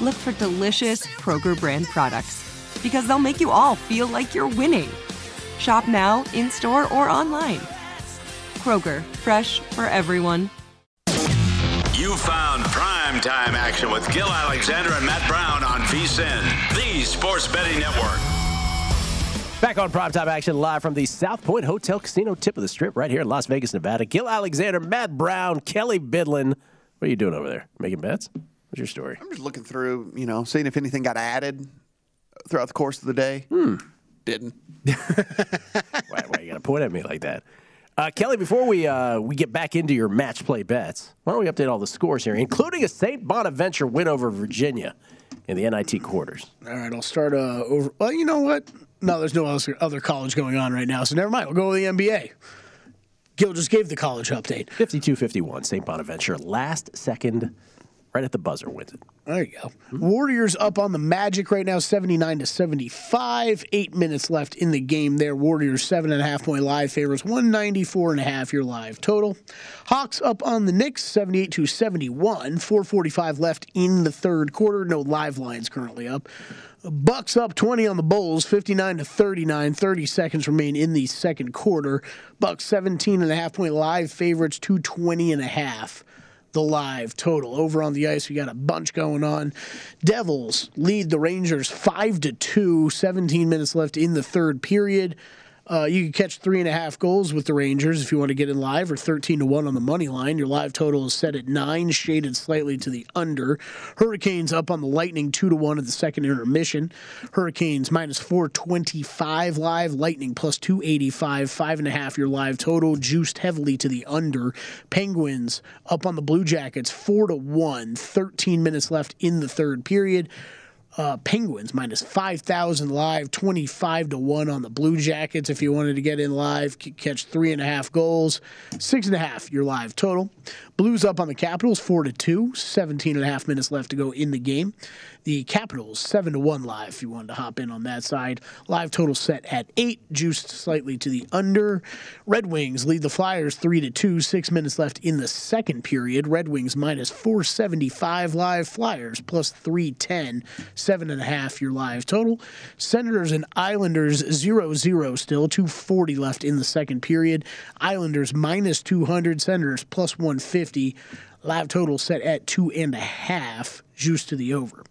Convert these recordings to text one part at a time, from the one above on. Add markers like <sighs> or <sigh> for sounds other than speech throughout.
look for delicious Kroger brand products because they'll make you all feel like you're winning. Shop now, in store, or online. Kroger, fresh for everyone. You found prime time action with Gil Alexander and Matt Brown on VSIN, the sports betting network. Back on primetime action live from the South Point Hotel Casino tip of the strip right here in Las Vegas, Nevada. Gil Alexander, Matt Brown, Kelly Bidlin. What are you doing over there? Making bets? What's your story? I'm just looking through, you know, seeing if anything got added throughout the course of the day. Hmm. Didn't. <laughs> why, why you got to point at me like that? Uh, Kelly, before we uh, we get back into your match play bets, why don't we update all the scores here, including a St. Bonaventure win over Virginia in the NIT quarters? All right, I'll start uh, over. Well, you know what? No, there's no other, other college going on right now, so never mind. We'll go with the NBA. Gil just gave the college update. 52 51, St. Bonaventure, last second, right at the buzzer wins it. There you go. Warriors up on the Magic right now, 79 to 75. Eight minutes left in the game there. Warriors seven and a half point live favorites, 194 and a half your live total. Hawks up on the Knicks, 78 to 71. 445 left in the third quarter. No live lines currently up. Bucks up 20 on the Bulls, 59 to 39. 30 seconds remain in the second quarter. Bucks 17 and a half point live favorites, 220 and a half the live total. Over on the ice, we got a bunch going on. Devils lead the Rangers 5 to 2, 17 minutes left in the third period. Uh, you can catch three and a half goals with the Rangers if you want to get in live, or 13 to 1 on the money line. Your live total is set at 9, shaded slightly to the under. Hurricanes up on the Lightning 2 to 1 at the second intermission. Hurricanes minus 425 live, Lightning plus 285, 5.5 your live total, juiced heavily to the under. Penguins up on the Blue Jackets 4 to 1, 13 minutes left in the third period. Uh, Penguins minus 5,000 live, 25 to 1 on the Blue Jackets. If you wanted to get in live, catch three and a half goals, six and a half your live total. Blues up on the Capitals, 4 to 2, 17 and a half minutes left to go in the game. The Capitals, 7 to 1 live if you wanted to hop in on that side. Live total set at 8, juiced slightly to the under. Red Wings lead the Flyers 3 to 2, 6 minutes left in the second period. Red Wings minus 475 live, Flyers plus 310, 7.5 your live total. Senators and Islanders 0 0 still, 240 left in the second period. Islanders minus 200, Senators plus 150. Live total set at two and a half, juice to the over.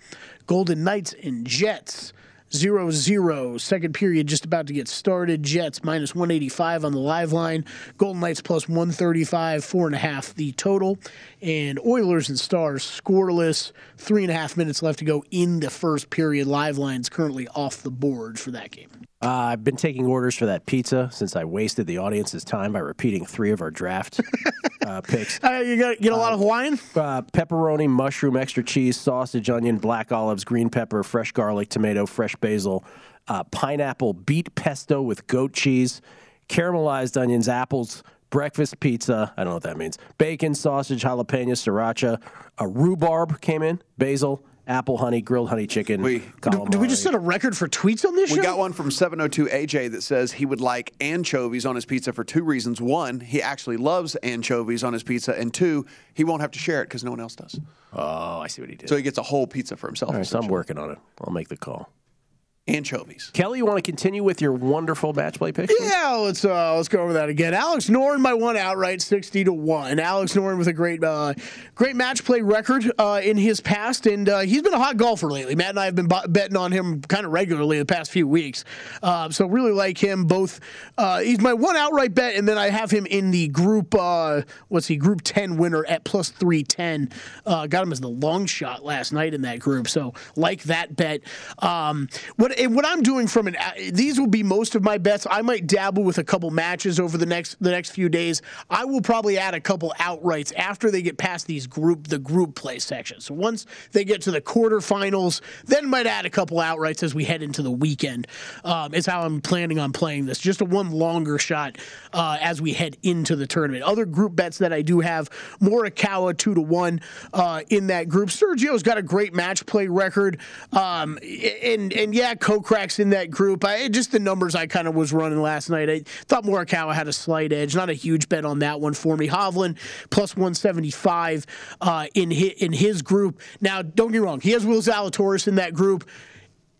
Golden Knights and Jets. 0 0. Second period just about to get started. Jets minus 185 on the live line. Golden Knights plus 135, four and a half the total. And Oilers and Stars scoreless. Three and a half minutes left to go in the first period. Live lines currently off the board for that game. Uh, I've been taking orders for that pizza since I wasted the audience's time by repeating three of our draft <laughs> uh, picks. Uh, you got get a lot of Hawaiian. Uh, pepperoni, mushroom, extra cheese, sausage, onion, black olives, green pepper, fresh garlic, tomato, fresh basil, uh, pineapple, beet pesto with goat cheese, caramelized onions, apples, breakfast pizza. I don't know what that means. Bacon, sausage, jalapeno, sriracha. A rhubarb came in, basil, apple honey, grilled honey chicken. We- calamari. Do we just set a record for tweets on this We show? got one from 702 AJ that says he would like anchovies on his pizza for two reasons. One, he actually loves anchovies on his pizza, and two, he won't have to share it because no one else does. Oh, I see what he did. So he gets a whole pizza for himself. All right, so I'm working on it. I'll make the call. Anchovies. Kelly, you want to continue with your wonderful match play pick? Yeah, let's uh, let's go over that again. Alex Noren by one outright, sixty to one. Alex Noren with a great uh, great match play record uh, in his past, and uh, he's been a hot golfer lately. Matt and I have been b- betting on him kind of regularly the past few weeks, uh, so really like him. Both uh, he's my one outright bet, and then I have him in the group. Uh, what's he? Group ten winner at plus three ten. Uh, got him as the long shot last night in that group, so like that bet. Um, what and what I'm doing from an uh, these will be most of my bets. I might dabble with a couple matches over the next the next few days. I will probably add a couple outrights after they get past these group the group play sections. So once they get to the quarterfinals, then might add a couple outrights as we head into the weekend. Um, is how I'm planning on playing this. Just a one longer shot uh, as we head into the tournament. Other group bets that I do have: Morikawa two to one uh, in that group. Sergio's got a great match play record, um, and and yeah, Kokrak's in that group. I just the numbers I kind of was running last night. I thought Morikawa had a slight edge. Not a huge bet on that one for me. Hovland plus one seventy five uh, in his, in his group. Now, don't get me wrong. He has Will Zalatoris in that group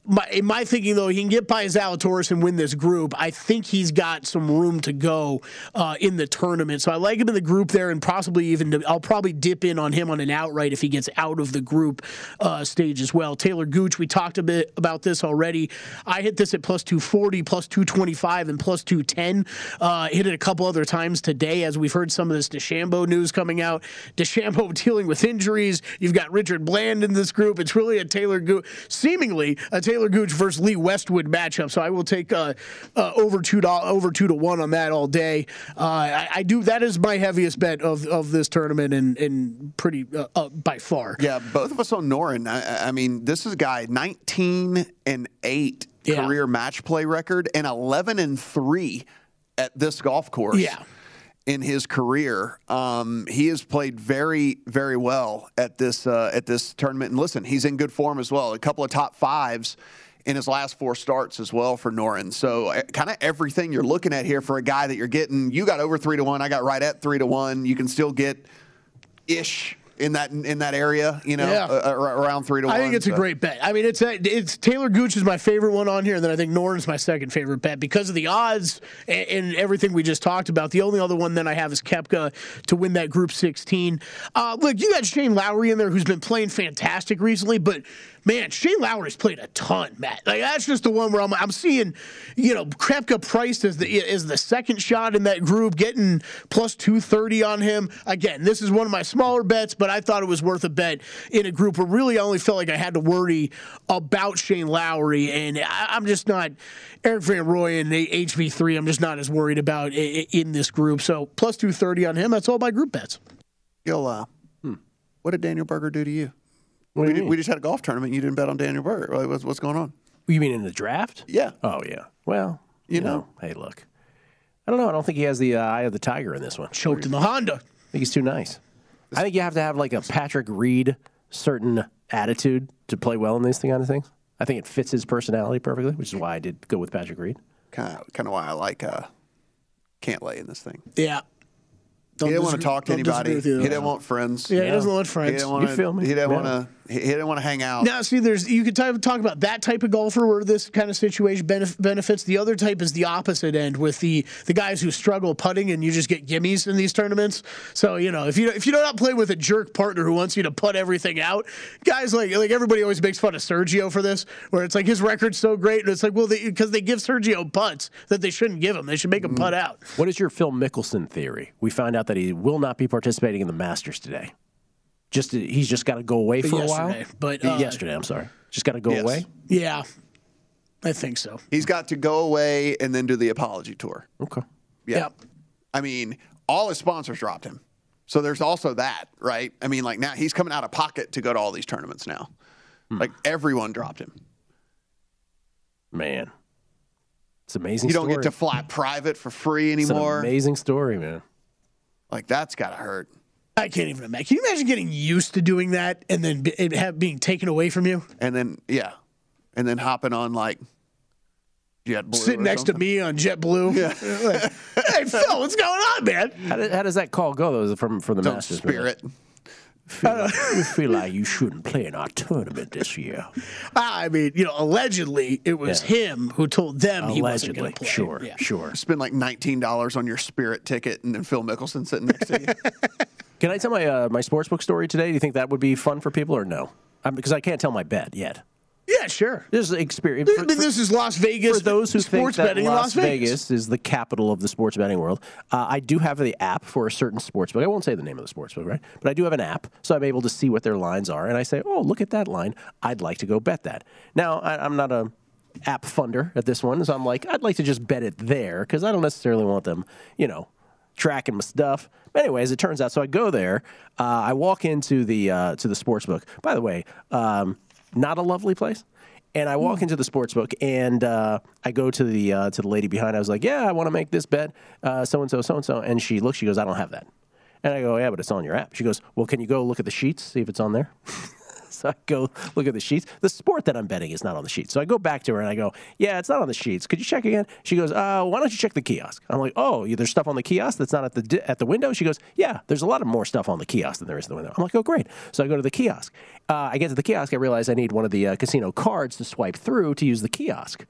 my, in my thinking, though, he can get by Zalatoris and win this group. I think he's got some room to go uh, in the tournament. So I like him in the group there, and possibly even I'll probably dip in on him on an outright if he gets out of the group uh, stage as well. Taylor Gooch, we talked a bit about this already. I hit this at plus 240, plus 225, and plus 210. Uh, hit it a couple other times today as we've heard some of this DeChambeau news coming out. DeChambeau <laughs> dealing with injuries. You've got Richard Bland in this group. It's really a Taylor Gooch, seemingly a Taylor Gooch versus Lee Westwood matchup. So I will take uh, uh, over two to, over two to one on that all day. Uh, I, I do. That is my heaviest bet of, of this tournament, and and pretty uh, uh, by far. Yeah, both of us on Noren. I, I mean, this is a guy 19 and 8 Yeah. career match play record and 11 and 3 at this golf course. Yeah. In his career, um, he has played very, very well at this uh, at this tournament. And listen, he's in good form as well. A couple of top fives in his last four starts as well for Noren. So, uh, kind of everything you're looking at here for a guy that you're getting. You got over three to one. I got right at three to one. You can still get ish in that in that area. You know, Yeah. uh, around three to one. I think it's a great bet. I mean, it's a, it's Taylor Gooch is my favorite one on here, and then I think Norton's my second favorite bet because of the odds and, and everything we just talked about. The only other one that I have is Koepka to win that Group 16. Uh, look, you got Shane Lowry in there who's been playing fantastic recently, but man, Shane Lowry's played a ton, Matt. Like that's just the one where I'm, I'm seeing, you know, Koepka priced as the as the second shot in that group, getting plus 230 on him. Again, this is one of my smaller bets, but I thought it was worth a bet in a group where really I only felt like I had to worry about Shane Lowry, and I, I'm just not Erik van Rooyen and the HV3. I'm just not as worried about i- i- in this group. So plus 230 on him. That's all my group bets. Gil, uh, what did Daniel Berger do to you? What do we, you mean? we just had a golf tournament. and You didn't bet on Daniel Berger. Like, What's, what's going on? You mean in the draft? Yeah. Oh yeah. Well, You you, know. know. Hey, look. I don't know. I don't think he has the uh, eye of the tiger in this one. Choked in the Honda. I think he's too nice. I think you have to have like a Patrick Reed certain attitude to play well in these kind of things. I think it fits his personality perfectly, which is why I did go with Patrick Reed. Kind of, kind of why I like uh, Cantlay in this thing. Yeah. he didn't want to talk to anybody. He didn't want friends. Yeah, he doesn't want He friends. didn't want You feel me? He didn't Yeah. want to. He, he didn't want to hang out. Now, see, there's you could type, talk about that type of golfer where this kind of situation benef- benefits. The other type is the opposite end with the the guys who struggle putting and you just get gimmies in these tournaments. So you know if you if you don't play with a jerk partner who wants you to put everything out, guys like like everybody always makes fun of Sergio for this, where it's like his record's so great and it's like well because they, give Sergio putts that they shouldn't give him. They should make him mm. putt out. What is your Phil Mickelson theory? We found out that he will not be participating in the Masters today. Just he's just got to go away for a while. Yesterday, but, uh, yesterday, I'm sorry, just got to go Yes. away. Yeah. I think so. He's got to go away and then do the apology tour. Okay. Yeah. Yep. I mean, all his sponsors dropped him. So there's also that, right? I mean, like now he's coming out of pocket to go to all these tournaments now. Hmm. Like everyone dropped him. Man. It's an amazing You don't story. get to fly private for free It's an anymore. amazing story, man. Like that's got to hurt. I can't even imagine. Can you imagine getting used to doing that and then be- it have being taken away from you? And then yeah, and then hopping on like JetBlue. Sitting or next to me on JetBlue. Yeah. <laughs> hey Phil, what's going on, man? How, did, how does that call go, though? Is from, from the Don't Masters? spirit. Feel like, we feel like you shouldn't play in our tournament this year. <laughs> I mean, you know, allegedly it was Yeah. him who told them he wasn't going to play. Sure, Yeah. sure. Spend like nineteen dollars on your Spirit ticket, and then Phil Mickelson sitting next to you. <laughs> Can I tell my uh, my sportsbook story today? Do you think that would be fun for people or no? Because I can't tell my bet yet. Yeah, sure. This is experience. I mean, this is Las Vegas. for those who think sports that betting in Las Las Vegas. Vegas is the capital of the sports betting world, uh, I do have the app for a certain sports book. I won't say the name of the sports book, right? But I do have an app, so I'm able to see what their lines are, and I say, "Oh, look at that line! I'd like to go bet that." Now, I, I'm not a app funder at this one, so I'm like, I'd like to just bet it there because I don't necessarily want them, you know, tracking my stuff. Anyway, as it turns out, so I go there. Uh, I walk into the uh, to the sports book. By the way, um, not a lovely place. And I walk into the sports book, and uh, I go to the uh, to the lady behind. I was like, "Yeah, I want to make this bet, so and so, so and so." And she looks. She goes, "I don't have that." And I go, "Yeah, but it's on your app." She goes, "Well, can you go look at the sheets, see if it's on there?" <laughs> <laughs> So I go look at the sheets. The sport that I'm betting is not on the sheets. So I go back to her and I go, "Yeah, it's not on the sheets. Could you check again?" She goes, uh, "Why don't you check the kiosk?" I'm like, "Oh, there's stuff on the kiosk that's not at the at the window." She goes, "Yeah, there's a lot of more stuff on the kiosk than there is at the window." I'm like, "Oh, great." So I go to the kiosk. Uh, I get to the kiosk. I realize I need one of the uh, casino cards to swipe through to use the kiosk.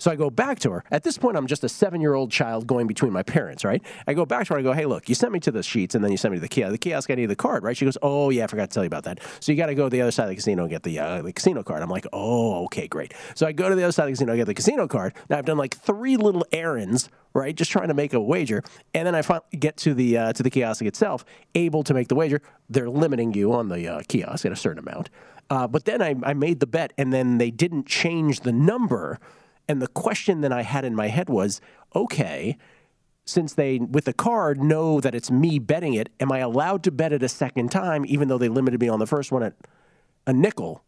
So I go back to her. At this point, I'm just a seven year old child going between my parents, right? I go back to her. And I go, hey, look, you sent me to the sheets and then you sent me to the kiosk. The kiosk, I need the card, right? She goes, oh, yeah, I forgot to tell you about that. So you got to go to the other side of the casino and get the, uh, the casino card. I'm like, oh, okay, great. So I go to the other side of the casino, I get the casino card. Now I've done like three little errands, right? Just trying to make a wager. And then I finally get to the, uh, to the kiosk itself, able to make the wager. They're limiting you on the uh, kiosk at a certain amount. Uh, but then I, I made the bet and then they didn't change the number. And the question that I had in my head was, okay, since they with the card know that it's me betting it, am I allowed to bet it a second time, even though they limited me on the first one at a nickel?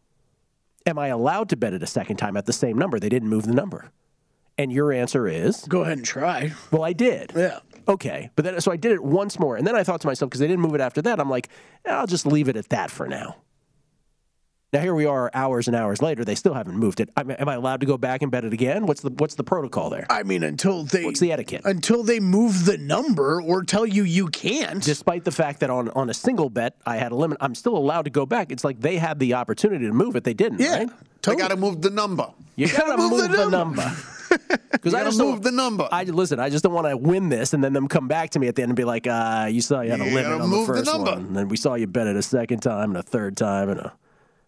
Am I allowed to bet it a second time at the same number? They didn't move the number. And your answer is Go ahead and try. well, I did. Yeah. Okay. But then, so I did it once more. And then I thought to myself, because they didn't move it after that, I'm like, "Eh, I'll just leave it at that for now. Now here we are, hours and hours later. They still haven't moved it. I mean, am I allowed to go back and bet it again? What's the what's the protocol there? I mean, until they What's the etiquette? until they move the number or tell you you can't. Despite the fact that on, on a single bet I had a limit, I'm still allowed to go back. It's like they had the opportunity to move it, they didn't. Yeah, right? They got to move the number. You gotta, move, the number. Because <laughs> I just move the number. I listen. I just don't want to win this and then them come back to me at the end and be like, uh, "You saw you had a You limit on the move the first number. one, and then we saw you bet it a second time and a third time and a."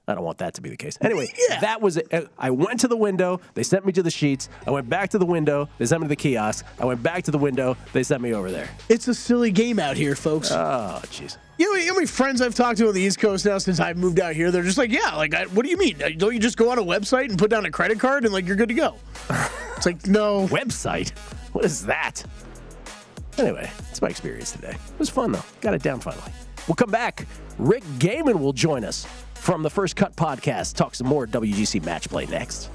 I don't want that to be the case. Anyway, <laughs> that was it. Uh, I went to the window. They sent me to the sheets. I went back to the window. They sent me to the kiosk. I went back to the window. They sent me over there. It's a silly game out here, folks. Oh, jeez. You know, you know how many friends I've talked to on the East Coast now since I've moved out here? They're just like, yeah, like, I, what do you mean? Don't you just go on a website and put down a credit card and like you're good to go? <laughs> It's like, no. Website? What is that? Anyway, it's my experience today. It was fun though. Got it down finally. We'll come back. Rick Gehman will join us from the First Cut podcast. Talk some more WGC match play next.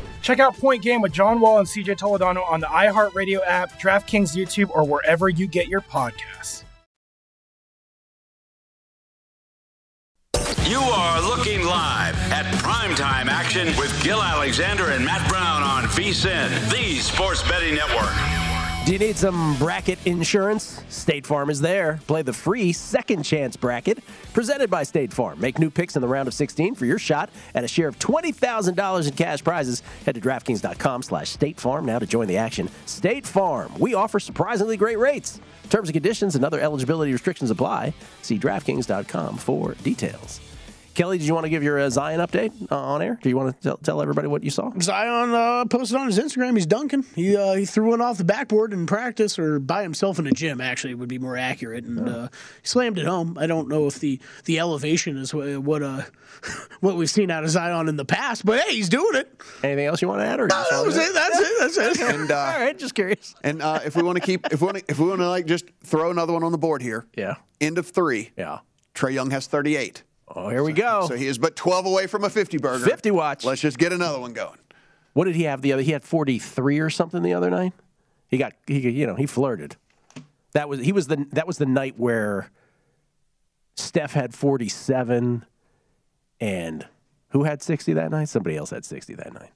<laughs> Check out Point Game with John Wall and CJ Toledano on the iHeartRadio app, DraftKings YouTube, or wherever you get your podcasts. You are looking live at primetime action with Gil Alexander and Matt Brown on VSIN, the Sports Betting Network. Do you need some bracket insurance? State Farm is there. Play the free second chance bracket presented by State Farm. Make new picks in the round of 16 for your shot at a share of $20,000 in cash prizes. Head to DraftKings.com slash State Farm now to join the action. State Farm. We offer surprisingly great rates. Terms and conditions and other eligibility restrictions apply. See DraftKings.com for details. Kelly, did you want to give your uh, Zion update uh, on air? Do you want to tell, tell everybody what you saw? Zion uh, posted on his Instagram. He's dunking. He uh, he threw one off the backboard in practice, or by himself in a gym. Actually, would be more accurate. And uh, he slammed it home. I don't know if the the elevation is what what, uh, <laughs> what we've seen out of Zion in the past, but hey, he's doing it. Anything else you want to add? Or No, that was it. That's it. That's it. And uh, <laughs> All right, just curious. and uh, if we want to keep, if we want to, if we want to like just throw another one on the board here, Yeah. end of three. Yeah. Trae Young has 38. Oh, here we go. So he is but 12 away from a 50 burger. 50 watch. Let's just get another one going. What did he have the other? He had 43 or something the other night. He got he you know, he flirted. That was he was the that was the night where Steph had 47 and who had 60 that night? Somebody else had 60 that night.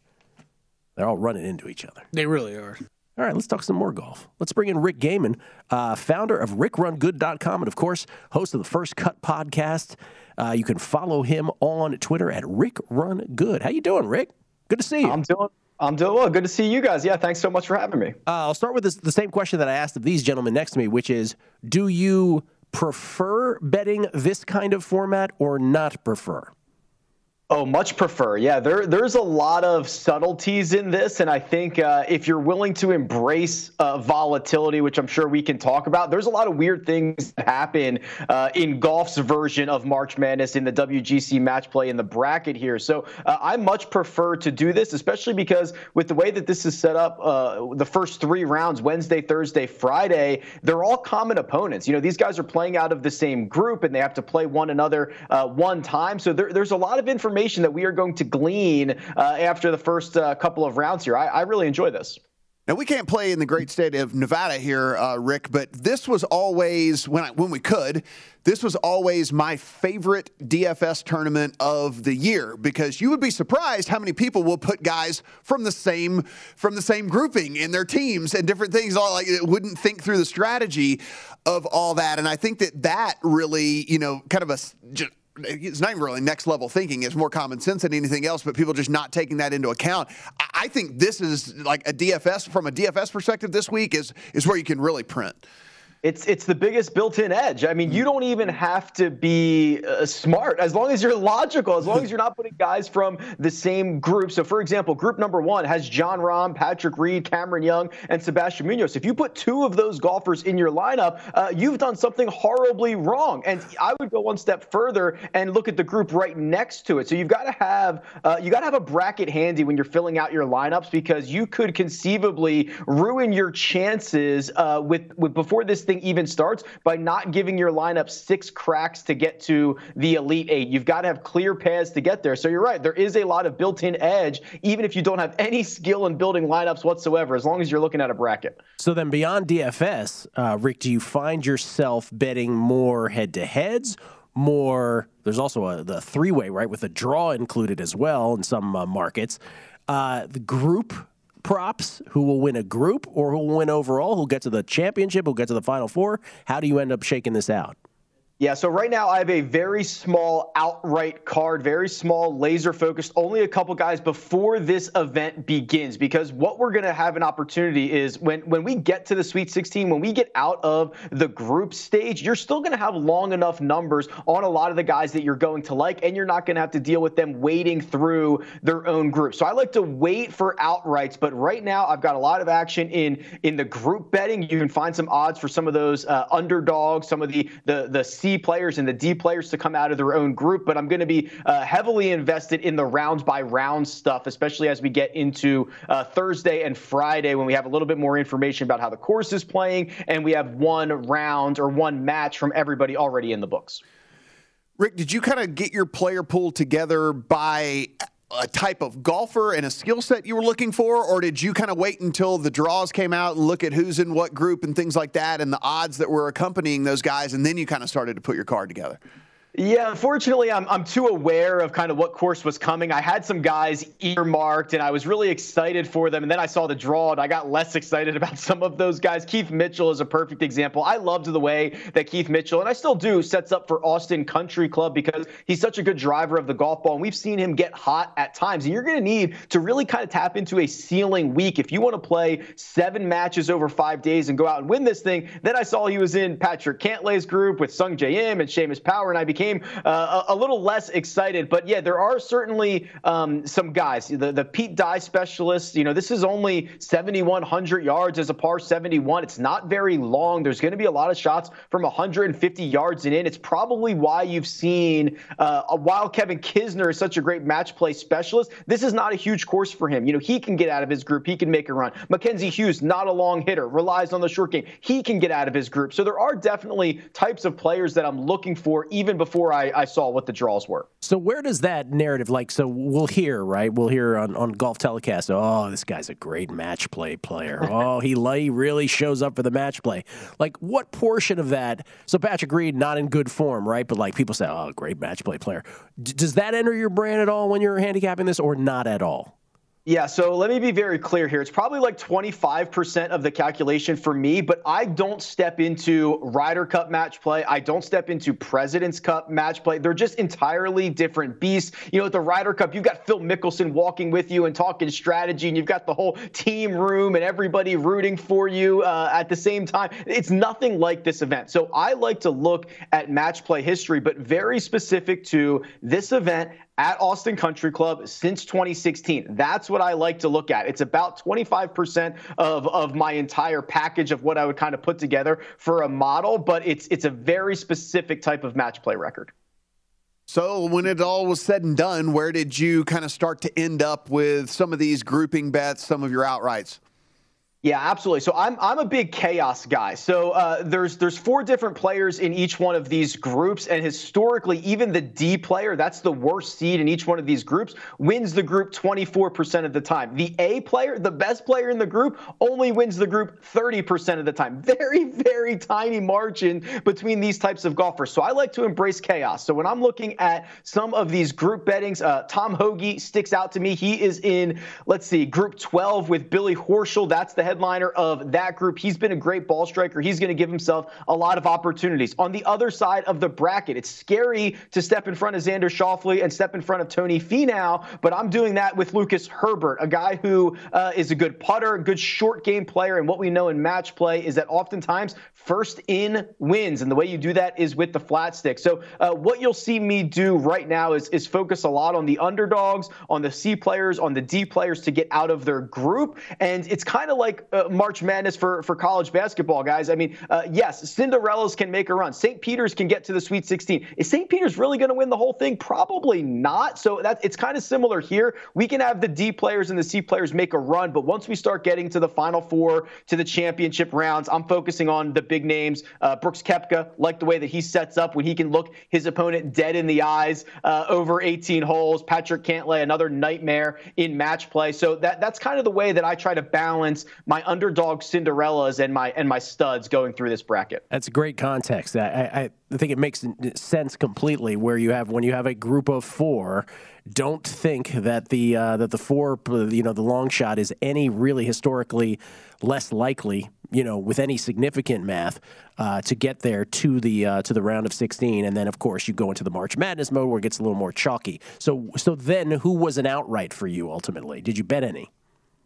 They're all running into each other. They really are. All right, let's talk some more golf. Let's bring in Rick Gehman, uh, founder of RickRunGood.com, and of course, host of the First Cut podcast. Uh, you can follow him on Twitter at RickRunGood. How you doing, Rick? Good to see you. I'm doing. I'm doing well. Good to see you guys. Yeah, thanks so much for having me. Uh, I'll start with this, the same question that I asked of these gentlemen next to me, which is Do you prefer betting this kind of format or not prefer? Oh, much prefer. Yeah, there there's a lot of subtleties in this, and I think uh, if you're willing to embrace uh, volatility, which I'm sure we can talk about, there's a lot of weird things that happen uh, in golf's version of March Madness in the WGC match play in the bracket here. So uh, I much prefer to do this, especially because with the way that this is set up, uh, the first three rounds, Wednesday, Thursday, Friday, they're all common opponents. You know, these guys are playing out of the same group, and they have to play one another uh, one time. So there, there's a lot of information that we are going to glean uh, after the first uh, couple of rounds here. I, I really enjoy this. Now we can't play in the great state of Nevada here, uh, Rick, but this was always when I, when we could. This was always my favorite DFS tournament of the year because you would be surprised how many people will put guys from the same from the same grouping in their teams and different things. All like wouldn't think through the strategy of all that, and I think that that really, you know, kind of a just, it's not really next level thinking. It's more common sense than anything else, but people just not taking that into account. I- I think this is like a DFS from a DFS perspective this week is is where you can really print. It's it's the biggest built-in edge. I mean, you don't even have to be uh, smart as long as you're logical, as long as you're not putting guys from the same group. So, for example, group number one has Jon Rahm, Patrick Reed, Cameron Young, and Sebastian Munoz. If you put two of those golfers in your lineup, uh, you've done something horribly wrong. And I would go one step further and look at the group right next to it. So you've got to have uh, you got to have a bracket handy when you're filling out your lineups because you could conceivably ruin your chances uh, with, with before this thing even starts by not giving your lineup six cracks to get to the Elite Eight. You've got to have clear paths to get there. So you're right. There is a lot of built in edge, even if you don't have any skill in building lineups whatsoever, as long as you're looking at a bracket. So then, beyond DFS, uh, Rick, do you find yourself betting more head to heads? More, there's also a, the three way, right, with a draw included as well in some uh, markets. Uh, the group props who will win a group or who will win overall, who'll get to the championship, who'll get to the final four? How do you end up shaking this out? Yeah, so right now I have a very small outright card, very small, laser focused, only a couple guys before this event begins. Because what we're going to have an opportunity is when, when we get to the Sweet 16, when we get out of the group stage, you're still going to have long enough numbers on a lot of the guys that you're going to like, and you're not going to have to deal with them wading through their own group. So I like to wait for outrights, but right now I've got a lot of action in in the group betting. You can find some odds for some of those uh, underdogs, some of the the the Players and the D players to come out of their own group, but I'm going to be uh, heavily invested in the round by round stuff, especially as we get into uh, Thursday and Friday when we have a little bit more information about how the course is playing and we have one round or one match from everybody already in the books. Rick, did you kind of get your player pool together by a type of golfer and a skill set you were looking for, or did you kind of wait until the draws came out and look at who's in what group and things like that and the odds that were accompanying those guys, and then you kind of started to put your card together? Yeah, unfortunately, I'm, I'm too aware of kind of what course was coming. I had some guys earmarked, and I was really excited for them. And then I saw the draw, and I got less <laughs> excited about some of those guys. Keith Mitchell is a perfect example. I loved the way that Keith Mitchell, and I still do, sets up for Austin Country Club because he's such a good driver of the golf ball, and we've seen him get hot at times. And you're going to need to really kind of tap into a ceiling week if you want to play seven matches over five days and go out and win this thing. Then I saw he was in Patrick Cantlay's group with Sung Im and Seamus Power, and I became became uh, a, a, little less excited. But yeah, there are certainly um, some guys. The, the Pete Dye specialists, you know, this is only 7,100 yards as a par 71. It's not very long. There's going to be a lot of shots from 150 yards and in. It's probably why you've seen, uh, while Kevin Kisner is such a great match play specialist, this is not a huge course for him. You know, he can get out of his group. He can make a run. Mackenzie Hughes, not a long hitter, relies on the short game. He can get out of his group. So there are definitely types of players that I'm looking for even before before I, I saw what the draws were. So where does that narrative like? So we'll hear right. We'll hear on, on golf telecast. Oh, this guy's a great match play player. <laughs> oh, he, he really shows up for the match play. Like what portion of that? So Patrick Reed not in good form, right? But like people say, oh, great match play player. D- does that enter your brain at all when you're handicapping this, or not at all? Yeah, so let me be very clear here. It's probably like 25% of the calculation for me, but I don't step into Ryder Cup match play. I don't step into President's Cup match play. They're just entirely different beasts. You know, at the Ryder Cup, you've got Phil Mickelson walking with you and talking strategy, and you've got the whole team room and everybody rooting for you uh, at the same time. It's nothing like this event. So I like to look at match play history, but very specific to this event at Austin Country Club since 2016. That's what I like to look at. It's about 25% of, of my entire package of what I would kind of put together for a model, but it's it's a very specific type of match play record. So, when it all was said and done, where did you kind of start to end up with some of these grouping bets, some of your outrights? Yeah, absolutely. So I'm I'm a big chaos guy. So uh, there's there's four different players in each one of these groups, and historically, even the D player, that's the worst seed in each one of these groups, wins the group 24% of the time. The A player, the best player in the group, only wins the group 30% of the time. <laughs> Very very tiny margin between these types of golfers. So I like to embrace chaos. So when I'm looking at some of these group bettings, uh, Tom Hoge sticks out to me. He is in let's see, group 12 with Billy Horschel. That's the head headliner of that group. He's been a great ball striker. He's going to give himself a lot of opportunities. On the other side of the bracket, it's scary to step in front of Xander Schauffele and step in front of Tony Finau, but I'm doing that with Lucas Herbert, a guy who uh, is a good putter, good short game player. And what we know in match play is that oftentimes first in wins. And the way you do that is with the flat stick. So uh, what you'll see me do right now is, is focus a lot on the underdogs, on the C players, on the D players to get out of their group. And it's kind of like uh, March Madness for, for college basketball, guys. I mean, uh, yes, Cinderellas can make a run. St. Peter's can get to the Sweet 16. Is St. Peter's really going to win the whole thing? Probably not. So that it's kind of similar here. We can have the D players and the C players make a run, but once we start getting to the Final Four, to the championship rounds, I'm focusing on the big names. Uh, Brooks Koepka, like the way that he sets up when he can look his opponent dead in the eyes uh, over 18 holes. Patrick Cantlay, another nightmare in match play. So that that's kind of the way that I try to balance my underdog Cinderellas and my and my studs going through this bracket. That's great context. I, I think it makes sense completely. Where you have when you have a group of four, don't think that the uh, that the four, you know, the long shot is any really historically less likely, you know, with any significant math uh, to get there to the uh, to the round of 16, and then of course you go into the March Madness mode where it gets a little more chalky. So so then, who was an outright for you ultimately? Did you bet any?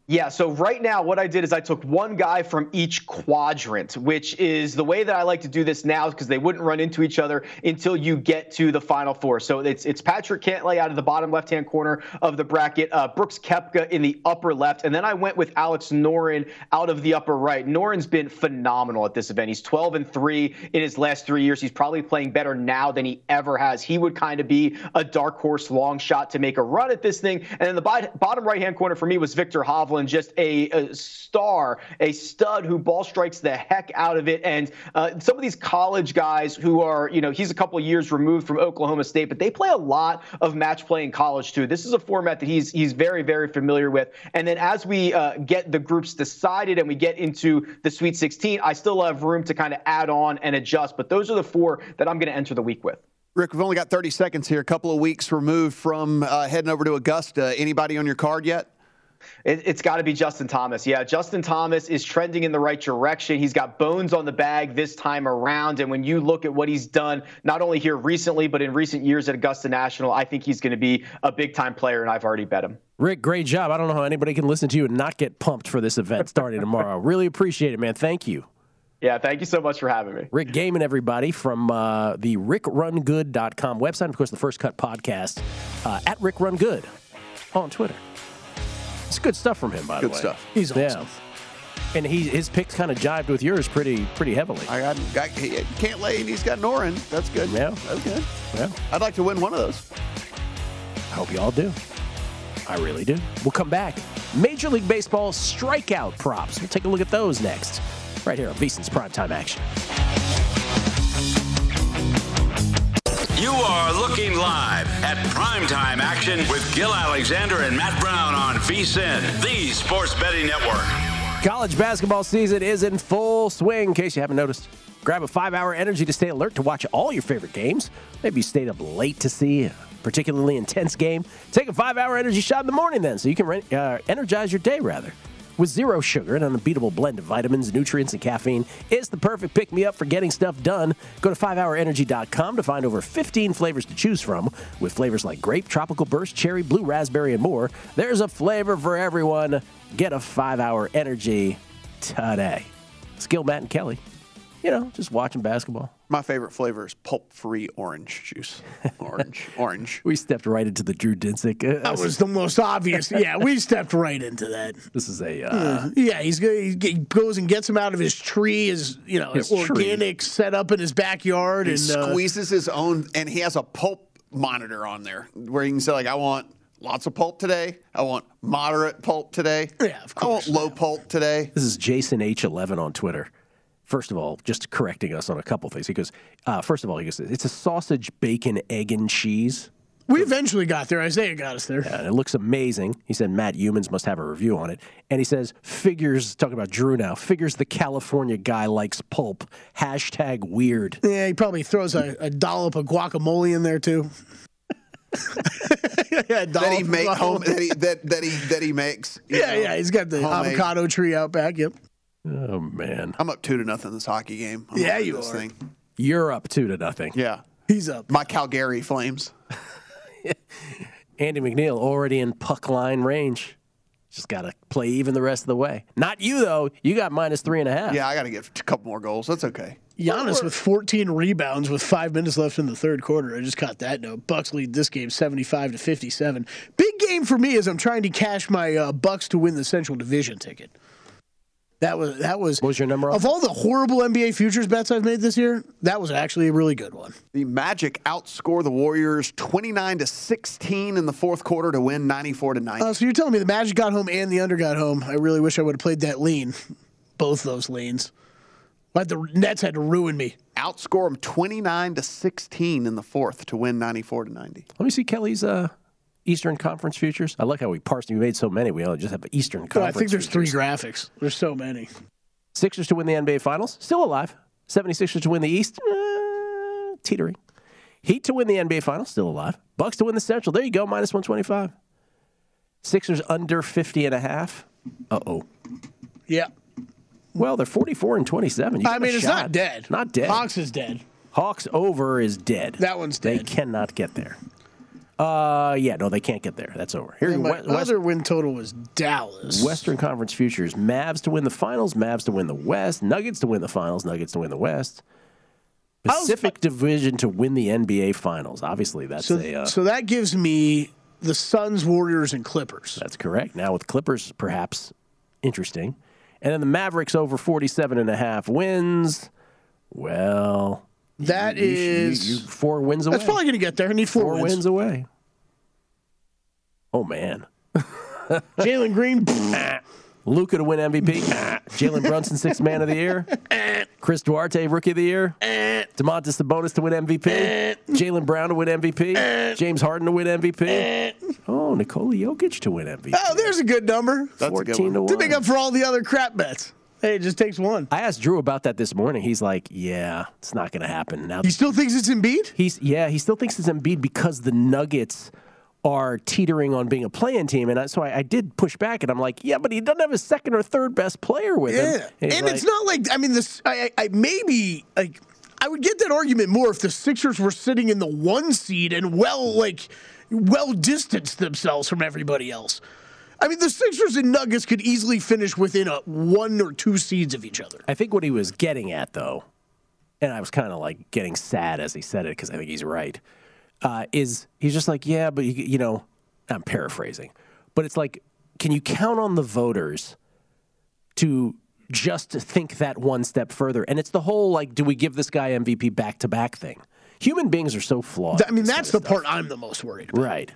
Yeah, so right now, what I did is I took one guy from each quadrant, which is the way that I like to do this now because they wouldn't run into each other until you get to the final four. So it's it's Patrick Cantlay out of the bottom left hand corner of the bracket, uh, Brooks Koepka in the upper left, and then I went with Alex Noren out of the upper right. Noren's been phenomenal at this event. He's 12 and 3 in his last three years. He's probably playing better now than he ever has. He would kind of be a dark horse long shot to make a run at this thing. And then the bottom right hand corner for me was Viktor Hovland just a, a, star, a stud who ball strikes the heck out of it. And uh, some of these college guys who are, you know, he's a couple years removed from Oklahoma State, but they play a lot of match play in college too. This is a format that he's he's very very familiar with. And then as we uh, get the groups decided and we get into the Sweet 16, I still have room to kind of add on and adjust. But those are the four that I'm going to enter the week with. Rick, we've only got 30 seconds here, a couple of weeks removed from uh, heading over to Augusta. Anybody on your card yet? It, has got to be Justin Thomas. Yeah, Justin Thomas is trending in the right direction. He's got bones on the bag this time around. And when you look at what he's done, not only here recently, but in recent years at Augusta National, I think he's going to be a big time player, and I've already bet him. Rick, great job. I don't know how anybody can listen to you and not get pumped for this event starting tomorrow. <laughs> really appreciate it, man. Thank you. Yeah, thank you so much for having me. Rick Gehman, everybody, from uh, the rickrungood.com website. Of course, the First Cut podcast uh, at Rick Run Good on Twitter. It's good stuff from him, by good the way. Good stuff. He's awesome. Yeah. And he his picks kind of jived with yours pretty pretty heavily. I got, got Cantlay, and he's got Noren. That's good. Yeah. That's good. Yeah. I'd like to win one of those. I hope you all do. I really do. We'll come back. Major League Baseball strikeout props. We'll take a look at those next, right here on VSiN's Primetime Action. You are looking live at primetime action with Gil Alexander and Matt Brown on VSiN, the Sports Betting Network. College basketball season is in full swing, in case you haven't noticed. Grab a five hour energy to stay alert to watch all your favorite games. Maybe you stayed up late to see a particularly intense game. Take a five hour energy shot in the morning then so you can re- uh, energize your day rather with zero sugar and an unbeatable blend of vitamins, nutrients, and caffeine. It's the perfect pick me up for getting stuff done. Go to 5hourenergy.com to find over 15 flavors to choose from, with flavors like grape, tropical burst, cherry, blue raspberry, and more. There's a flavor for everyone. Get a 5 Hour Energy today. Skill Matt and Kelly. You know, just watching basketball. My favorite flavor is pulp-free orange juice. Orange, <laughs> orange. We stepped right into the Drew Dinsick. Uh, that was the most obvious. <laughs> Yeah, we stepped right into that. This is a uh, yeah. He's he goes and gets him out of his tree, his you know his <laughs> organic tree. set up in his backyard, he and squeezes uh, his own, and he has a pulp monitor on there where you can say like, I want lots of pulp today. I want moderate pulp today. Yeah, of course. I want low pulp today. This is Jason H11 on Twitter first of all, just correcting us on a couple things. He goes, uh, first of all, he goes, it's a sausage, bacon, egg, and cheese. We eventually got there. Isaiah got us there. Yeah, it looks amazing. He said Matt Youmans must have a review on it. And he says, figures, talking about Drew now, figures the California guy likes pulp. Hashtag weird. Yeah, he probably throws a, a dollop of guacamole in there too. <laughs> yeah, that he Dolph- make home that he that, that he that he makes. Yeah, know, yeah. He's got the homemade. avocado tree out back. Yep. Oh man, I'm up two to nothing this hockey game. I'm Yeah, you this are. Thing. you're up two to nothing. Yeah, he's up. My Calgary Flames. <laughs> Andy McNeil already in puck line range. Just got to play even the rest of the way. Not you though. You got minus three and a half. Yeah, I got to get a couple more goals. That's okay. Giannis with 14 rebounds with five minutes left in the third quarter. I just caught that note. Bucks lead this game 75 to 57. Big game for me as I'm trying to cash my uh, Bucks to win the Central Division ticket. That was that was. What was your number? Of all the horrible NBA futures bets I've made this year, that was actually a really good one. The Magic outscore the Warriors 29 to 16 in the fourth quarter to win 94 to 90. Uh, so you're telling me the Magic got home and the under got home. I really wish I would have played that lean, both those leans. But the Nets had to ruin me. Outscore them 29 to 16 in the fourth to win 94 to 90. Let me see Kelly's uh, Eastern Conference futures. I like how we parsed. We made so many. We only just have Eastern Conference. I think there's futures. three graphics. There's so many. Sixers to win the NBA Finals, still alive. 76ers to win the East, uh, teetering. Heat to win the NBA Finals, still alive. Bucks to win the Central. There you go, minus 125. Sixers under 50 and a half. Uh oh. Yeah. Well, they're 44 and 27. You I mean, it's shot. not dead. Not dead. Hawks is dead. Hawks over is dead. That one's dead. They cannot get there. Uh, yeah, no, they can't get there. That's over. Here, And my West, other win total was Dallas. Western Conference futures: Mavs to win the finals, Mavs to win the West, Nuggets to win the finals, Nuggets to win the West. Pacific Division to win the NBA Finals. Obviously, that's So, a. Uh, so that gives me the Suns, Warriors, and Clippers. that's correct. Now with Clippers, perhaps interesting, and then the Mavericks over 47 and a half wins. Well, That you- you- is- you- you- four wins away. That's probably going to get there. I need four, four wins away. Oh man. <laughs> Jalen Green. <laughs> Luka to win MVP. <laughs> Jalen Brunson, sixth man of the year. Chris Duarte, rookie of the year. Domantas Sabonis to win MVP. Jaylen Brown to win MVP. James Harden to win MVP. Oh, Nikola Jokic to win MVP. Oh, there's a good number. That's a good 14 to To make up for all the other crap bets. Hey, it just takes one. I asked Drew about that this morning. He's like, "Yeah, it's not going to happen." Now He still thinks it's Embiid? He's yeah, he still thinks it's Embiid because the Nuggets are teetering on being a play-in team, and I, so I, I did push back, and I'm like, "Yeah, but he doesn't have his second or third best player with him." Yeah, And and he's it's not like I mean this. I, I, I maybe like I would get that argument more if the Sixers were sitting in the one seed and well like well distanced themselves from everybody else. I mean, the Sixers and Nuggets could easily finish within a one or two seeds of each other. I think what he was getting at, though, and I was kind of like getting sad as he said it because I think he's right, uh, is he's just like, yeah, but you, you know, I'm paraphrasing, but it's like, can you count on the voters to just think that one step further? And it's the whole like, do we give this guy MVP back to back thing? Human beings are so flawed. I mean, that's the part I'm the most worried about. Right.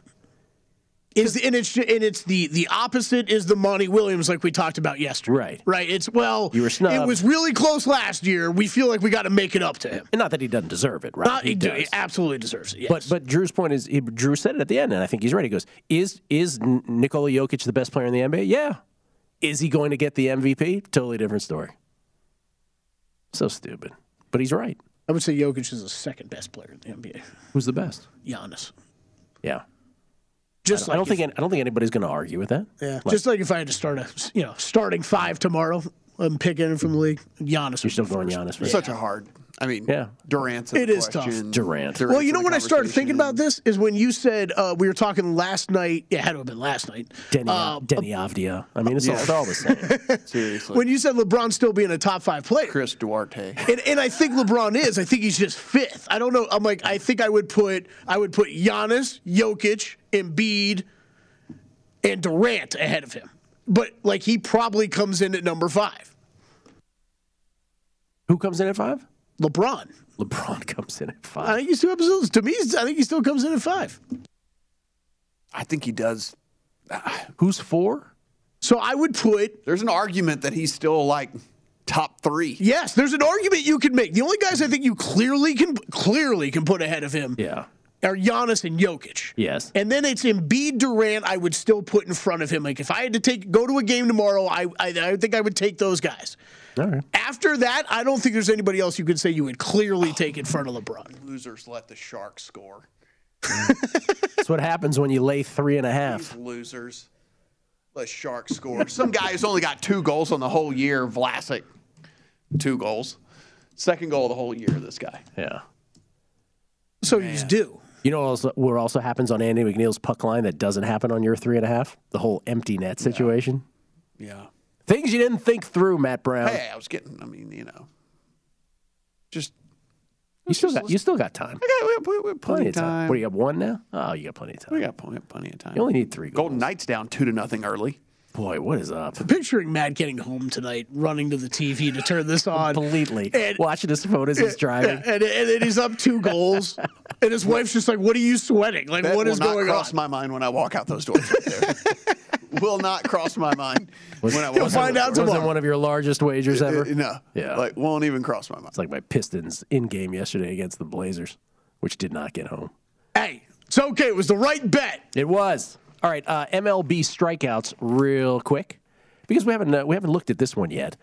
Is and it's and it's the the opposite is the Monty Williams like we talked about yesterday. Right. Right. It's well, You were snubbed. it was really close last year. We feel like we got to make it up to him. And not that he doesn't deserve it, right? Not, he, do- does. he absolutely deserves it. Yes. But but Drew's point is, he, Drew said it at the end, and I think he's right. He goes, "Is is Nikola Jokic the best player in the NBA? Yeah. Is he going to get the MVP? Totally different story. So stupid, but he's right. I would say Jokic is the second best player in the NBA. Who's the best? Giannis. Yeah. Just I don't, I don't like think I don't think anybody's going to argue with that. Yeah. Like, Just like if I had to start a you know starting five tomorrow, I'm picking from the league. Giannis. You're still going Giannis. It's such a hard. I mean, Yeah. Durant's. It the is tough. question. Durant. Well, you know the when I started thinking about this is when you said uh, we were talking last night. It had to have been last night. Denny, Uh, Deni Avdija. I mean, it's, all, it's all the same. <laughs> Seriously. when you said LeBron still being a top five player. Chris Duarte. And, and I think LeBron is. I think he's just fifth. I don't know. I'm like, I think I would put I would put Giannis, Jokic, Embiid, and Durant ahead of him. But like he probably comes in at number five. Who comes in at five? LeBron. LeBron <laughs> comes in at five. I five. think he still episodes. To me, I think he still comes in at five. I think he does. <sighs> Who's four? So I would put There's an argument that he's still like top three. yes. There's an argument you can make. The only guys I think you clearly can clearly can put ahead of him Yeah. Are Giannis and Jokic. Yes. And then it's Embiid, Durant. I would still put in front of him. Like if I had to take go to a game tomorrow, I I, I think I would take those guys. All right. After that, I don't think there's anybody else you could say you would clearly take in front of LeBron. Losers let the Sharks score. <laughs> That's what happens when you lay three and a half. These losers. Let Sharks score. Some guy who's only got two goals on the whole year, Vlasic. Two goals. Second goal of the whole year, this guy. Yeah. So you just do. You know what also, what also happens on Andy McNeil's puck line that doesn't happen on your three and a half? The whole empty net situation. Yeah. Things you didn't think through, Matt Brown. Hey, I was getting, I mean, you know, just. you still got you still got time. Okay, we, we, we have plenty of time. What do you have one now? Oh, you got plenty of time. We got plenty, plenty of time. You only need three. Golden Knights down two to nothing early. Boy, what is up? Picturing Matt getting home tonight, running to the TV to turn this on. Completely. And, Watching his phone as he's driving. and, and then he's up two goals. <laughs> and his wife's just like, What are you sweating? Like, that what will is not going cross on? my mind when I walk out those doors right there. <laughs> will not cross my mind when I <laughs> You'll find out tomorrow. Was it one of your largest wagers ever? Uh, No. Yeah. Like, won't even cross my mind. It's like my Pistons in game yesterday against the Blazers, which did not get home. Hey, it's okay. It was the right bet. It was. All right, uh, MLB strikeouts, real quick, because we haven't uh, we haven't looked at this one yet.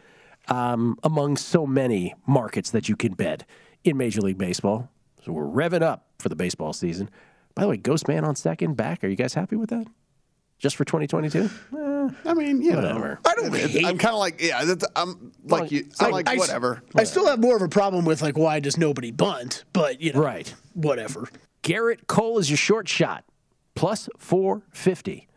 Um, among so many markets that you can bet in Major League Baseball, so we're revving up for the baseball season. By the way, Ghost Man on second, back. Are you guys happy with that? Just for 2022? I mean, you Whatever. know, I don't It's- hate I'm kind of like, yeah, that's, I'm like you. I'm like, I, whatever. I still have more of a problem with like why does nobody bunt, but you know, Right. whatever. Gerrit Cole is your short shot, plus 450.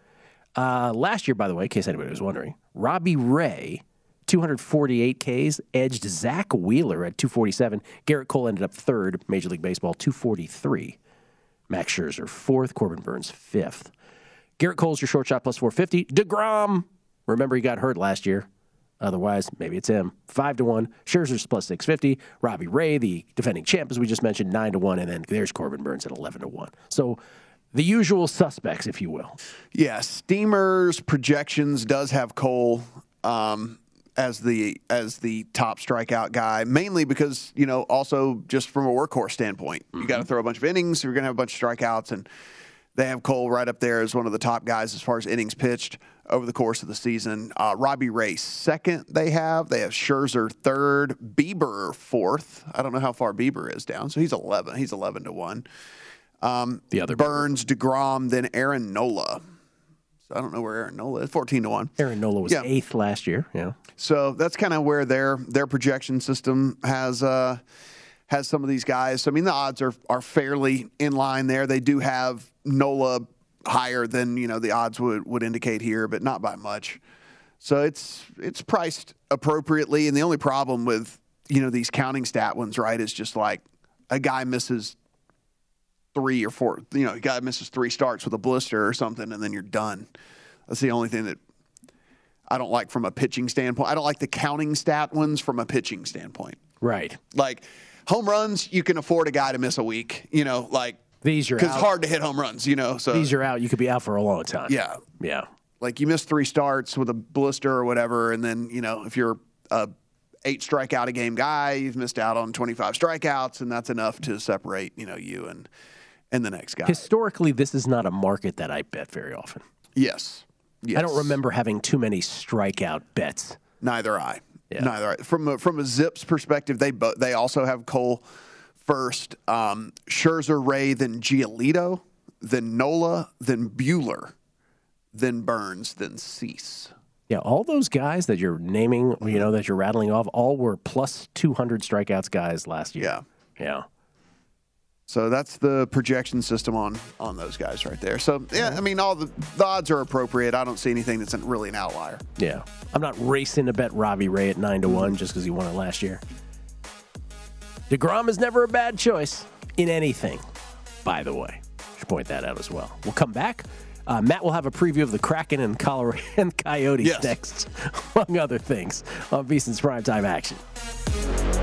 Uh, last year, by the way, in case anybody was wondering, Robbie Ray, 248 Ks, edged Zack Wheeler at 247. Gerrit Cole ended up third, Major League Baseball, 243. Max Scherzer, fourth. Corbin Burnes, fifth. Gerrit Cole's your short shot, plus 450. DeGrom, remember he got hurt last year. Otherwise, maybe it's him. Five to one. Scherzer's plus six fifty. Robbie Ray, the defending champ, as we just mentioned, nine to one, and then there's Corbin Burnes at eleven to one. So the usual suspects, if you will. Yeah, Steamer's projections does have Cole um, as the as the top strikeout guy, mainly because you know also just from a workhorse standpoint, you got to throw a bunch of innings. You're going to have a bunch of strikeouts, and they have Cole right up there as one of the top guys as far as innings pitched over the course of the season. Uh, Robbie Ray second. They have they have Scherzer third, Bieber fourth. I don't know how far Bieber is down, so he's eleven. He's eleven to one. Um, the other Burnes, Degrom, then Aaron Nola. So I don't know where Aaron Nola is. Fourteen to one. Aaron Nola was Yeah. eighth last year. Yeah. So that's kind of where their their projection system has uh, has some of these guys. So, I mean, the odds are are fairly in line there. They do have Nola higher than you know the odds would would indicate here, but not by much. So it's it's priced appropriately. And the only problem with you know these counting stat ones, right, is just like a guy misses three or four. You know, a guy misses three starts with a blister or something, and then you're done. That's the only thing that I don't like from a pitching standpoint. I don't like the counting stat ones from a pitching standpoint. Right. Like home runs, you can afford a guy to miss a week. You know, like These are because it's hard to hit home runs. You know, so These are out. You could be out for a long time. yeah, Yeah. like you miss three starts with a blister or whatever, and then you know if you're a eight strikeout a game guy, you've missed out on 25 strikeouts, and that's enough to separate you know you and and the next guy. Historically, this is not a market that I bet very often. yes, yes. I don't remember having too many strikeout bets. Neither I. Neither I. From a, from a ZiPS perspective, they bo- they also have Cole first, um, Scherzer, Ray, then Giolito, then Nola, then Buehler, then Burnes, then Cease. Yeah, all those guys that you're naming, you know, that you're rattling off, all were plus 200 strikeouts guys last year. Yeah. Yeah. So that's the projection system on on those guys right there. So yeah, I mean all the, the odds are appropriate. I don't see anything that's really an outlier. Yeah. I'm not racing to bet Robbie Ray at 9 to 1 just because he won it last year. DeGrom is never a bad choice in anything, by the way. Should point that out as well. We'll come back. Uh, Matt will have a preview of the Kraken and Colorado <laughs> and Coyotes Yes. next, <laughs> among other things, on VSiN's primetime action.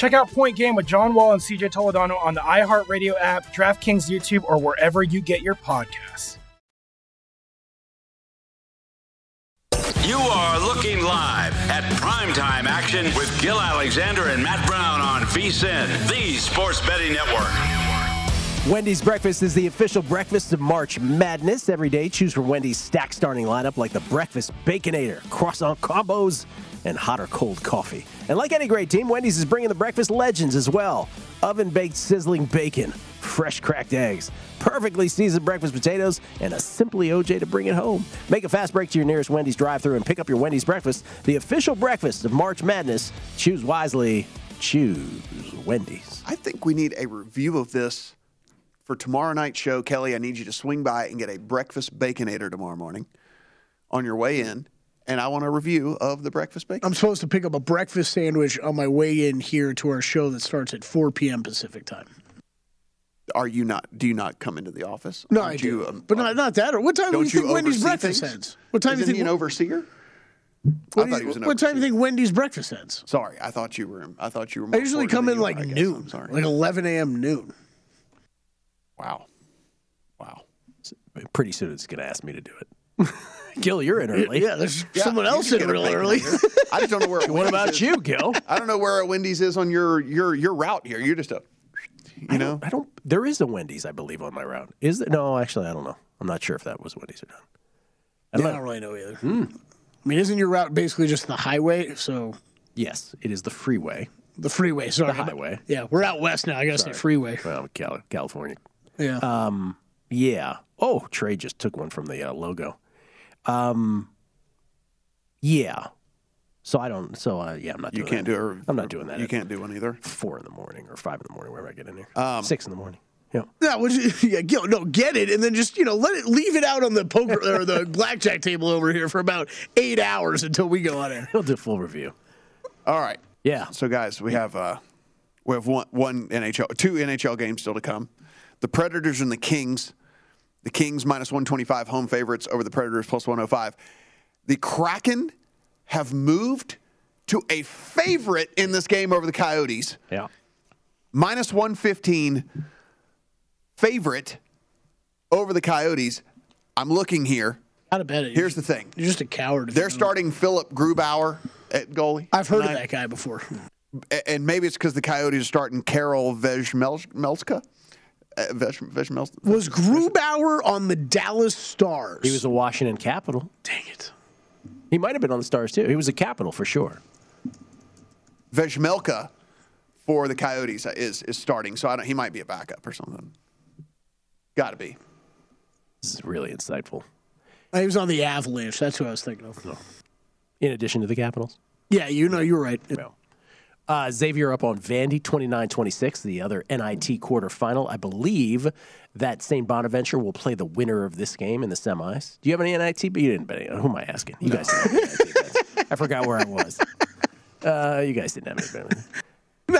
Check out Point Game with John Wall and CJ Toledano on the iHeartRadio app, DraftKings YouTube, or wherever you get your podcasts. You are looking live at primetime action with Gil Alexander and Matt Brown on VSIN, the Sports Betting Network. Wendy's breakfast is the official breakfast of March Madness. Every day, choose from Wendy's stack starting lineup like the breakfast baconator, croissant combos, and hot or cold coffee. And like any great team, Wendy's is bringing the breakfast legends as well. Oven baked sizzling bacon, fresh cracked eggs, perfectly seasoned breakfast potatoes, and a simply OJ to bring it home. Make a fast break to your nearest Wendy's drive-thru and pick up your Wendy's breakfast, the official breakfast of March Madness. Choose wisely. Choose Wendy's. I think we need a review of this for tomorrow night's show. Kelly, I need you to swing by and get a breakfast baconator tomorrow morning on your way in. And I want a review of the breakfast bacon. I'm supposed to pick up a breakfast sandwich on my way in here to our show that starts at 4 p.m. Pacific time. Are you not? Do you not come into the office? No, Aren't I do, you, um, but not, not that. Or what time do don't you think Wendy's breakfast things? ends? What time do you Isn't think he an overseer? What, I thought you- he was an what time do you think Wendy's breakfast ends? Sorry, I thought you were. I thought you were. I usually come in you like are, noon, I'm sorry. like 11 a.m. noon. Wow. Wow. Pretty soon it's going to ask me to do it. <laughs> Gil, you're in early. Yeah, there's Yeah, someone else in get real early. <laughs> I just don't know where. <laughs> What Wendy's about is. you, Gil? I don't know where a Wendy's is on your your your route here. You're just a, you know. I don't. There is a Wendy's, I believe, on my route. Is there? No, actually, I don't know. I'm not sure if that was Wendy's or not. I I don't don't really know either. Hmm. I mean, isn't your route basically just the highway? So Yes, it is the freeway. the freeway. Sorry, The highway. Yeah, we're out west now. I gotta Sorry. say freeway. Well, Cal- California. Yeah. Um. Yeah. Oh, Trae just took one from the uh, logo. Um. Yeah. So I don't. So uh, yeah, I'm not. You Doing can't that. do it. I'm not doing that. You can't do one either. Four in the morning or five in the morning, wherever I get in here. Um, Six in the morning. Yeah. Yeah, would <laughs> yeah, no, get it, and then just you know let it, leave it out on the poker or the <laughs> blackjack table over here for about eight hours until we go on air. He'll do a full review. All right. Yeah. So guys, we have uh, we have one one NHL, two NHL games still to come. The Predators and the Kings. The Kings minus one twenty five home favorites over the Predators plus one hundred five. The Kraken have moved to a favorite in this game over the Coyotes. Yeah. Minus one fifteen favorite over the Coyotes. I'm looking here. To bet it? Here's the thing. You're just a coward. They're starting Philipp Grubauer at goalie. I've heard of that guy before. And maybe it's because the Coyotes are starting Karel Vejmelka. Uh, Vej, Vejmelka. Was Grubauer on the Dallas Stars? He was a Washington Capital. Dang it. He might have been on the Stars too. He was a Capital for sure. Vejmelka for the Coyotes is is starting, so I don't. He might be a backup or something. Got to be. This is really insightful. He was on the Avalanche. That's who I was thinking of. In addition to the Capitals. Yeah, you know, you're right. Uh, Xavier up on Vandy 29 26, the other NIT quarterfinal. I believe that St. Bonaventure will play the winner of this game in the semis. Do you have any NIT? But you didn't bet any. Who am I asking? You guys didn't have any NIT. I forgot where I was. <laughs> Uh, you guys didn't have any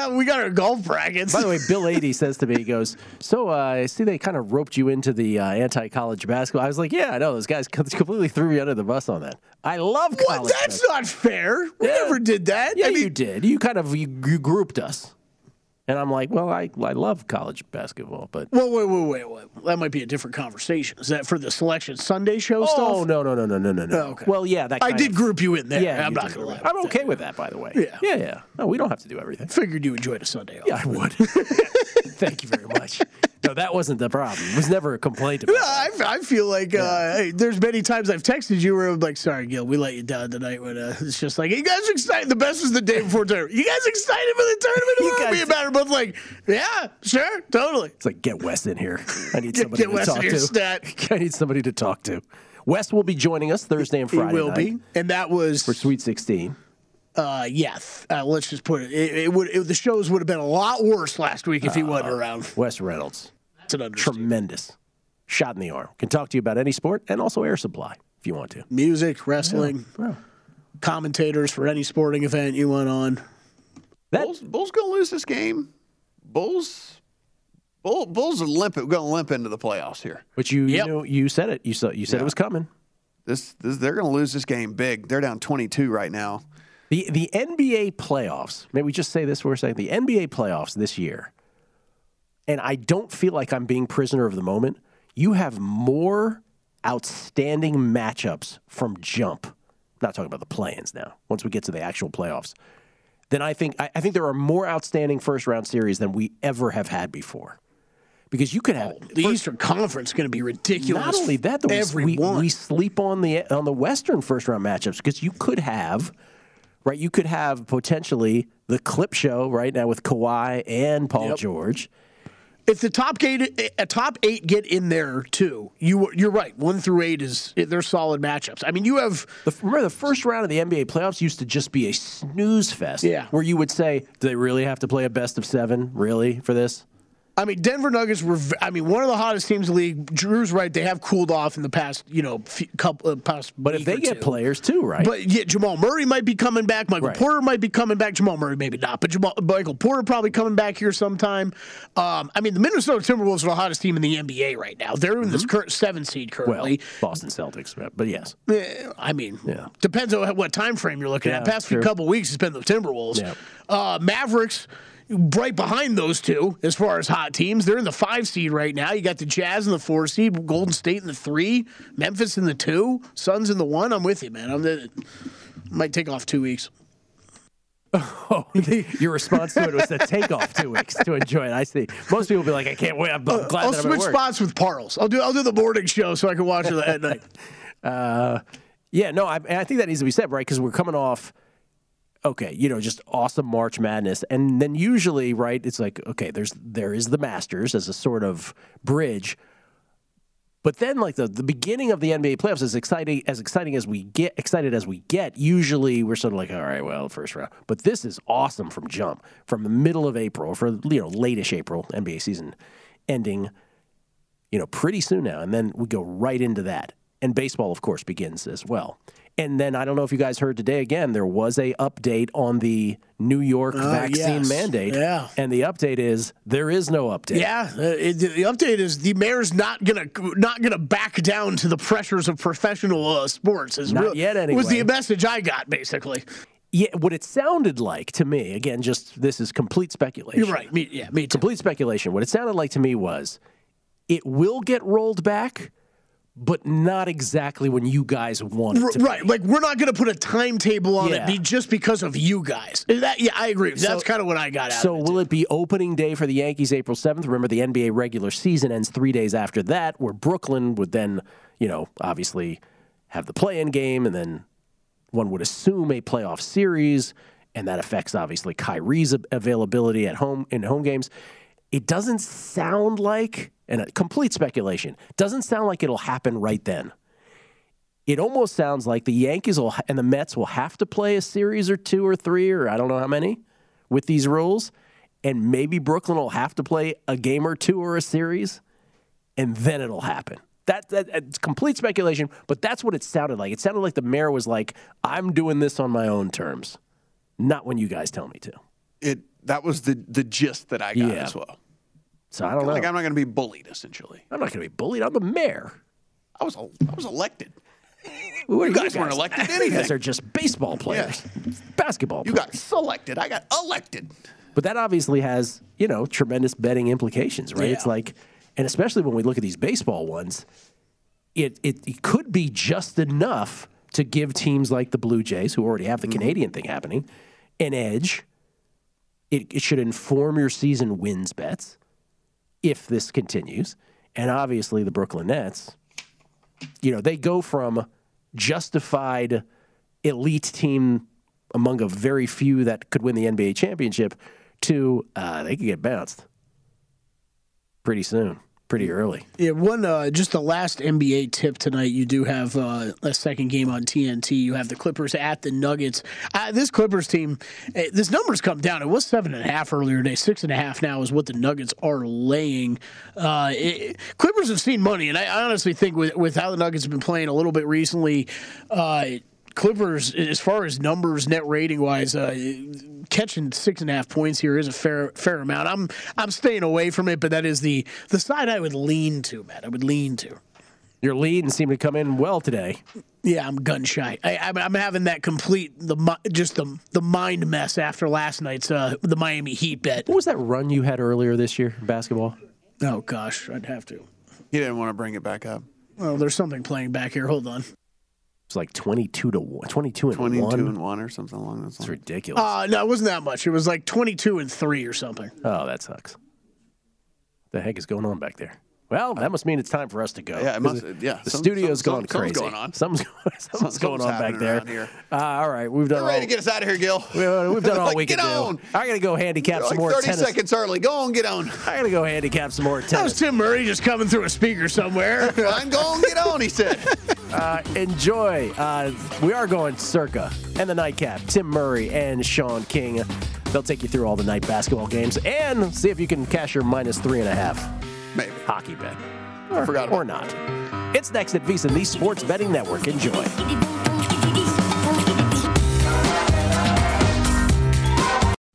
We got our golf brackets. By the way, Bill 80 says to me, he goes, So uh, I see they kind of roped you into the uh, anti college basketball. I was like, Yeah, I know. Those guys <laughs> completely threw me under the bus on that. I love What? college. That's not fair. We never did that. Yeah, you did. You kind of you, you grouped us. And I'm like, Well, I, I love college basketball, but. Well, wait, wait, wait, wait. That might be a different conversation. Is that for the Selection Sunday show oh, stuff? Oh, no, no, no, no, no, no, no. Oh, okay. Well, yeah, that I did of- group you in there. Yeah, I'm not going to lie. I'm okay with that, by the way. Yeah. Yeah, yeah. No, we don't have to do everything. Figured you enjoyed a Sunday off. Yeah, I would. <laughs> Thank you very much. <laughs> No, that wasn't the problem. It was never a complaint about <laughs> I, I feel like uh, there's many times I've texted you where I'm like, sorry, Gil, we let you down tonight. When uh, it's just like, you guys are excited. The best was the day before tournament. You guys excited for the tournament? <laughs> You guys- Me Matt are both like, yeah, sure, totally. It's like get Wes in here. I need <laughs> somebody to Wes talk to. stat. I need somebody to talk to. Wes will be joining us Thursday and Friday. He will night be, and that was for Sweet 16. Uh, yeah, uh, let's just put it. It, it would it, the shows would have been a lot worse last week if he wasn't around. Wes Reynolds. That's an understatement. Tremendous. Shot in the arm. Can talk to you about any sport and also air supply if you want to. Music, wrestling, commentators for any sporting event you went on. Bulls, Bulls gonna lose this game. Bulls, Bull, Bulls are limp. Gonna limp into the playoffs here. But you, you know, you said it. You saw, you said Yeah. it was coming. This, this, they're gonna lose this game big. They're down 22 right now. The the NBA playoffs. Maybe we just say this for a second. The NBA playoffs this year, and I don't feel like I'm being prisoner of the moment. You have more outstanding matchups from jump. I'm not talking about the play-ins now. Once we get to the actual playoffs, then I think I, I think there are more outstanding first round series than we ever have had before. Because you could have oh, The Eastern Conference is going to be ridiculous. not only that, though, we, we sleep on the on the Western first round matchups because you could have, right? You could have potentially the clip show right now with Kawhi and Paul Yep. George. if the top eight, a top eight get in there too, you you're right. One through eight is they're solid matchups. I mean, you have The, remember, the first round of the NBA playoffs used to just be a snooze fest. Yeah. where you would say, "Do they really have to play a best of seven? Really for this?" I mean, Denver Nuggets were. I mean, one of the hottest teams in the league. Drew's right; they have cooled off in the past, you know, few, couple uh, past. But if they get two. players too, right? But yeah, Jamal Murray might be coming back. Michael Right. Porter might be coming back. Jamal Murray maybe not, but Jamal, Michael Porter probably coming back here sometime. Um, I mean, the Minnesota Timberwolves are the hottest team in the NBA right now. They're in this current seven seed Mm-hmm. well, currently. Boston Celtics, but yes, I mean, Yeah. depends on what time frame you're looking at. Yeah, Past few couple weeks, it's been the Timberwolves. Yeah. Uh, Mavericks, right behind those two as far as hot teams. They're in the five seed right now. You got the Jazz in the four seed, Golden State in the three, Memphis in the two, Suns in the one. I'm with you, man. I'm the, might take off two weeks. <laughs> Oh, your response to it was to take off two weeks to enjoy it. I see. Most people will be like, "I can't wait." I'm, I'm glad I'll that I'm at switch work." spots with Parles. I'll do I'll do the morning show so I can watch it at night. <laughs> Uh, yeah, no, I, I think that needs to be said, right? Because we're coming off, okay, you know, just awesome March Madness, and then usually, right, it's like, okay, there's there is the Masters as a sort of bridge, but then like the the beginning of the NBA playoffs is exciting as exciting as we get excited as we get. Usually, we're sort of like, all right, well, first round, but this is awesome from jump from the middle of April, for you know, late-ish April, NBA season ending you know, pretty soon now. And then we go right into that. And baseball, of course, begins as well. And then I don't know if you guys heard today again, there was a update on the New York Oh, vaccine yes. mandate. Yeah. And the update is there is no update. Yeah, uh, it, the update is the mayor's not gonna not gonna back down to the pressures of professional uh, sports. Is Not real- yet, Was the message I got basically? Yeah, what it sounded like to me, again, just this is complete speculation. You're right. Me, yeah, me too. Complete speculation. What it sounded like to me was it will get rolled back, but not exactly when you guys want it R- to be. right, like we're not going to put a timetable on Yeah. it be just because of you guys. That, yeah, I agree. That's So- kind of what I got out. So of it. will it be opening day for the Yankees April 7th? Remember the NBA regular season ends 3 days after that where Brooklyn would then, you know, obviously have the play-in game and then one would assume a playoff series and that affects obviously Kyrie's availability at home in home games. It doesn't sound like, and a complete speculation, doesn't sound like it'll happen right then. It almost sounds like the Yankees will, and the Mets will have to play a series or two or three or I don't know how many with these rules, and maybe Brooklyn will have to play a game or two or a series, and then it'll happen. That, that complete speculation, but that's what it sounded like. It sounded like the mayor was like, "I'm doing this on my own terms, not when you guys tell me to." It that was the the gist that I got Yeah. as well. So I don't know. Like I'm not going to be bullied. Essentially, I'm not going to be bullied. I'm the mayor. I was I was elected. Who are You guys weren't elected <laughs> You guys are just baseball players, basketball. You got selected. I got elected. But that obviously has, you know, tremendous betting implications, right? It's like, and especially when we look at these baseball ones, it, it, it could be just enough to give teams like the Blue Jays, who already have the mm-hmm. Canadian thing happening, an edge. It, it should inform your season wins bets if this continues. And obviously, the Brooklyn Nets, you know, they go from justified elite team among a very few that could win the NBA championship to uh, they could get bounced pretty soon, pretty early. Yeah, one uh, just the last NBA tip tonight. You do have uh, a second game on TNT. You have the Clippers at the Nuggets. Uh, this Clippers team, eh, this number's come down. It was seven and a half earlier today. Six and a half now is what the Nuggets are laying. Uh, it, Clippers have seen money, and I, honestly think with with how the Nuggets have been playing a little bit recently. Uh, Clippers, as far as numbers, net rating wise, uh, catching six and a half points here is a fair fair amount. I'm I'm staying away from it, but that is the the side I would lean to, Matt. I would lean to. Your lead and seem to come in well today. Yeah, I'm gun shy. I, I'm, I'm having that complete the mi- just the the mind mess after last night's uh, the Miami Heat bet. What was that run you had earlier this year in basketball? Oh gosh, I'd have to. He didn't want to bring it back up. Well, there's something playing back here. Hold on. It's like 22 to 1, 22 and 22 1. and one or something along those lines. It's ridiculous. Uh, no, it wasn't that much. It was like 22 and three or something. Oh, that sucks. The heck is going on back there? Well, that must mean it's time for us to go. Yeah, it must- yeah, The some- studio's some- going something's crazy. going on. Something's, <laughs> something's Something's going on back there. here. Uh, all right, we've done Get ready to get us out of here, Gil. <laughs> we, have done <laughs> all we Get can do. on. I got to go handicap You're some like more 30 tennis. seconds early. Go on, get on. I got to go handicap some more That was. Tim Murray just coming through a speaker somewhere. I'm going, to get on, he said. Uh, enjoy. Uh, we are going circa and the nightcap. Tim Murray and Sean King. They'll take you through all the night basketball games and see if you can cash your minus three and a half Maybe. hockey bet. Or, Forgot about or not. It's next at VSiN, the Sports Betting Network. Enjoy.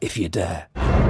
if you dare.